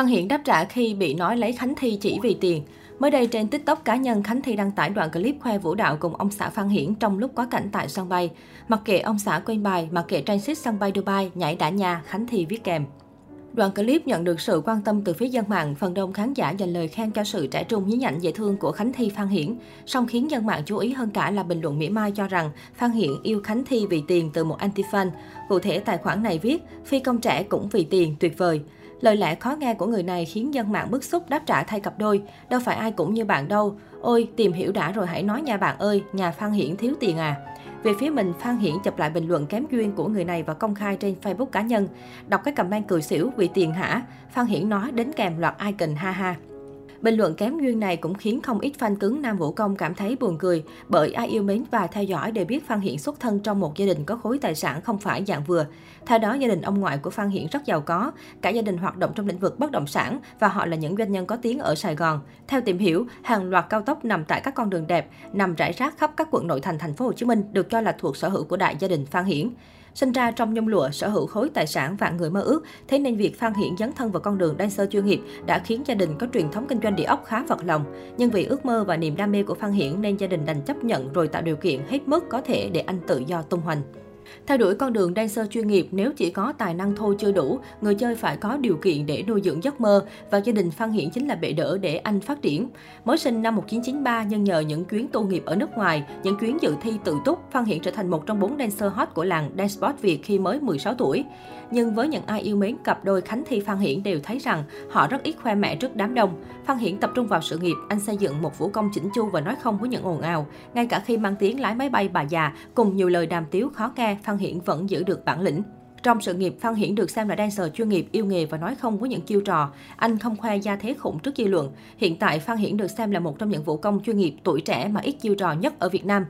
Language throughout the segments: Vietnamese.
Phan Hiển đáp trả khi bị nói lấy Khánh Thi chỉ vì tiền. Mới đây trên TikTok cá nhân Khánh Thi đăng tải đoạn clip khoe vũ đạo cùng ông xã Phan Hiển trong lúc quá cảnh tại sân bay. Mặc kệ ông xã quên bài, mặc kệ transit sân bay Dubai, nhảy đã nhà, Khánh Thi viết kèm. Đoạn clip nhận được sự quan tâm từ phía dân mạng, phần đông khán giả dành lời khen cho sự trẻ trung nhí nhảnh dễ thương của Khánh Thi Phan Hiển. Song khiến dân mạng chú ý hơn cả là bình luận mỉa mai cho rằng Phan Hiển yêu Khánh Thi vì tiền từ một anti-fan. Cụ thể tài khoản này viết, phi công trẻ cũng vì tiền, tuyệt vời. Lời lẽ khó nghe của người này khiến dân mạng bức xúc đáp trả thay cặp đôi. Đâu phải ai cũng như bạn đâu. Ôi, tìm hiểu đã rồi hãy nói nha bạn ơi, nhà Phan Hiển thiếu tiền à. Về phía mình, Phan Hiển chụp lại bình luận kém duyên của người này và công khai trên Facebook cá nhân. Đọc cái comment cười xỉu vì tiền hả? Phan Hiển nói đến kèm loạt icon ha ha. Bình luận kém duyên này cũng khiến không ít fan cứng Nam Vũ Công cảm thấy buồn cười, bởi ai yêu mến và theo dõi đều biết Phan Hiển xuất thân trong một gia đình có khối tài sản không phải dạng vừa. Theo đó, gia đình ông ngoại của Phan Hiển rất giàu có, cả gia đình hoạt động trong lĩnh vực bất động sản và họ là những doanh nhân có tiếng ở Sài Gòn. Theo tìm hiểu, hàng loạt cao tốc nằm tại các con đường đẹp, nằm rải rác khắp các quận nội thành thành phố Hồ Chí Minh được cho là thuộc sở hữu của đại gia đình Phan Hiển. Sinh ra trong nhung lụa, sở hữu khối tài sản vạn người mơ ước, thế nên việc Phan Hiển dấn thân vào con đường dancer chuyên nghiệp đã khiến gia đình có truyền thống kinh doanh địa ốc khá vật lòng. Nhưng vì ước mơ và niềm đam mê của Phan Hiển nên gia đình đành chấp nhận rồi tạo điều kiện hết mức có thể để anh tự do tung hoành. Theo đuổi con đường dancer chuyên nghiệp, nếu chỉ có tài năng thôi chưa đủ, người chơi phải có điều kiện để nuôi dưỡng giấc mơ và gia đình Phan Hiển chính là bệ đỡ để anh phát triển. Mới sinh năm 1993 nhưng nhờ những chuyến tu nghiệp ở nước ngoài, những chuyến dự thi tự túc, Phan Hiển trở thành một trong bốn dancer hot của làng dance sport Việt khi mới 16 tuổi. Nhưng với những ai yêu mến cặp đôi Khánh Thi Phan Hiển đều thấy rằng họ rất ít khoe mẹ trước đám đông. Phan Hiển tập trung vào sự nghiệp, anh xây dựng một vũ công chỉnh chu và nói không với những ồn ào. Ngay cả khi mang tiếng lái máy bay bà già cùng nhiều lời đàm tiếu khó nghe, Phan Hiển vẫn giữ được bản lĩnh. Trong sự nghiệp, Phan Hiển được xem là dancer chuyên nghiệp, yêu nghề và nói không với những chiêu trò. Anh không khoe gia thế khủng trước dư luận. Hiện tại, Phan Hiển được xem là một trong những vũ công chuyên nghiệp tuổi trẻ mà ít chiêu trò nhất ở Việt Nam.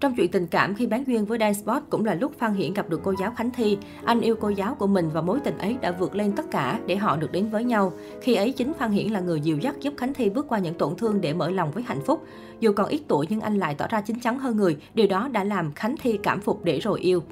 Trong chuyện tình cảm khi bán duyên với Dance Sport cũng là lúc Phan Hiển gặp được cô giáo Khánh Thi. Anh yêu cô giáo của mình và mối tình ấy đã vượt lên tất cả để họ được đến với nhau. Khi ấy chính Phan Hiển là người dìu dắt giúp Khánh Thi bước qua những tổn thương để mở lòng với hạnh phúc. Dù còn ít tuổi nhưng anh lại tỏ ra chín chắn hơn người, điều đó đã làm Khánh Thi cảm phục để rồi yêu.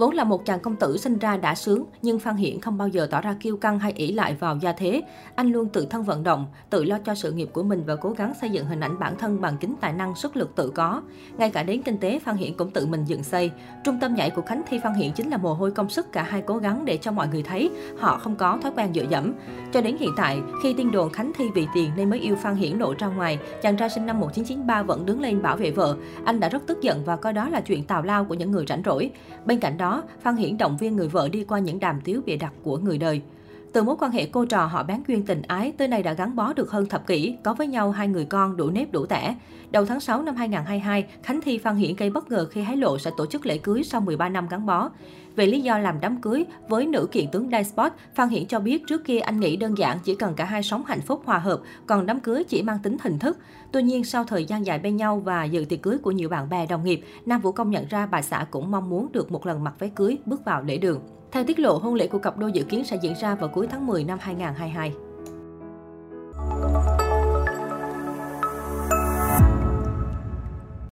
Vốn là một chàng công tử sinh ra đã sướng, nhưng Phan Hiển không bao giờ tỏ ra kiêu căng hay ỷ lại vào gia thế. Anh luôn tự thân vận động, tự lo cho sự nghiệp của mình và cố gắng xây dựng hình ảnh bản thân bằng chính tài năng, sức lực tự có. Ngay cả đến kinh tế, Phan Hiển cũng tự mình dựng xây. Trung tâm nhảy của Khánh Thi Phan Hiển chính là mồ hôi công sức cả hai cố gắng để cho mọi người thấy họ không có thói quen dựa dẫm. Cho đến hiện tại, khi tin đồn Khánh Thi vì tiền nên mới yêu Phan Hiển nổ ra ngoài, chàng trai sinh năm 1993 vẫn đứng lên bảo vệ vợ. Anh đã rất tức giận và coi đó là chuyện tào lao của những người rảnh rỗi. Bên cạnh đó, Phan Hiển động viên người vợ đi qua những đàm tiếu bịa đặt của người đời. Từ mối quan hệ cô trò họ bán duyên tình ái, tới nay đã gắn bó được hơn thập kỷ, có với nhau hai người con đủ nếp đủ tẻ. Đầu tháng 6 năm 2022, Khánh Thi Phan Hiển gây bất ngờ khi hái lộ sẽ tổ chức lễ cưới sau 13 năm gắn bó. Về lý do làm đám cưới với nữ kiện tướng Sport, Phan Hiển cho biết trước kia anh nghĩ đơn giản chỉ cần cả hai sống hạnh phúc hòa hợp, còn đám cưới chỉ mang tính hình thức. Tuy nhiên sau thời gian dài bên nhau và dự tiệc cưới của nhiều bạn bè đồng nghiệp, Nam Vũ Công nhận ra bà xã cũng mong muốn được một lần mặc váy cưới bước vào lễ đường. Theo tiết lộ, hôn lễ của cặp đôi dự kiến sẽ diễn ra vào cuối tháng 10 năm 2022.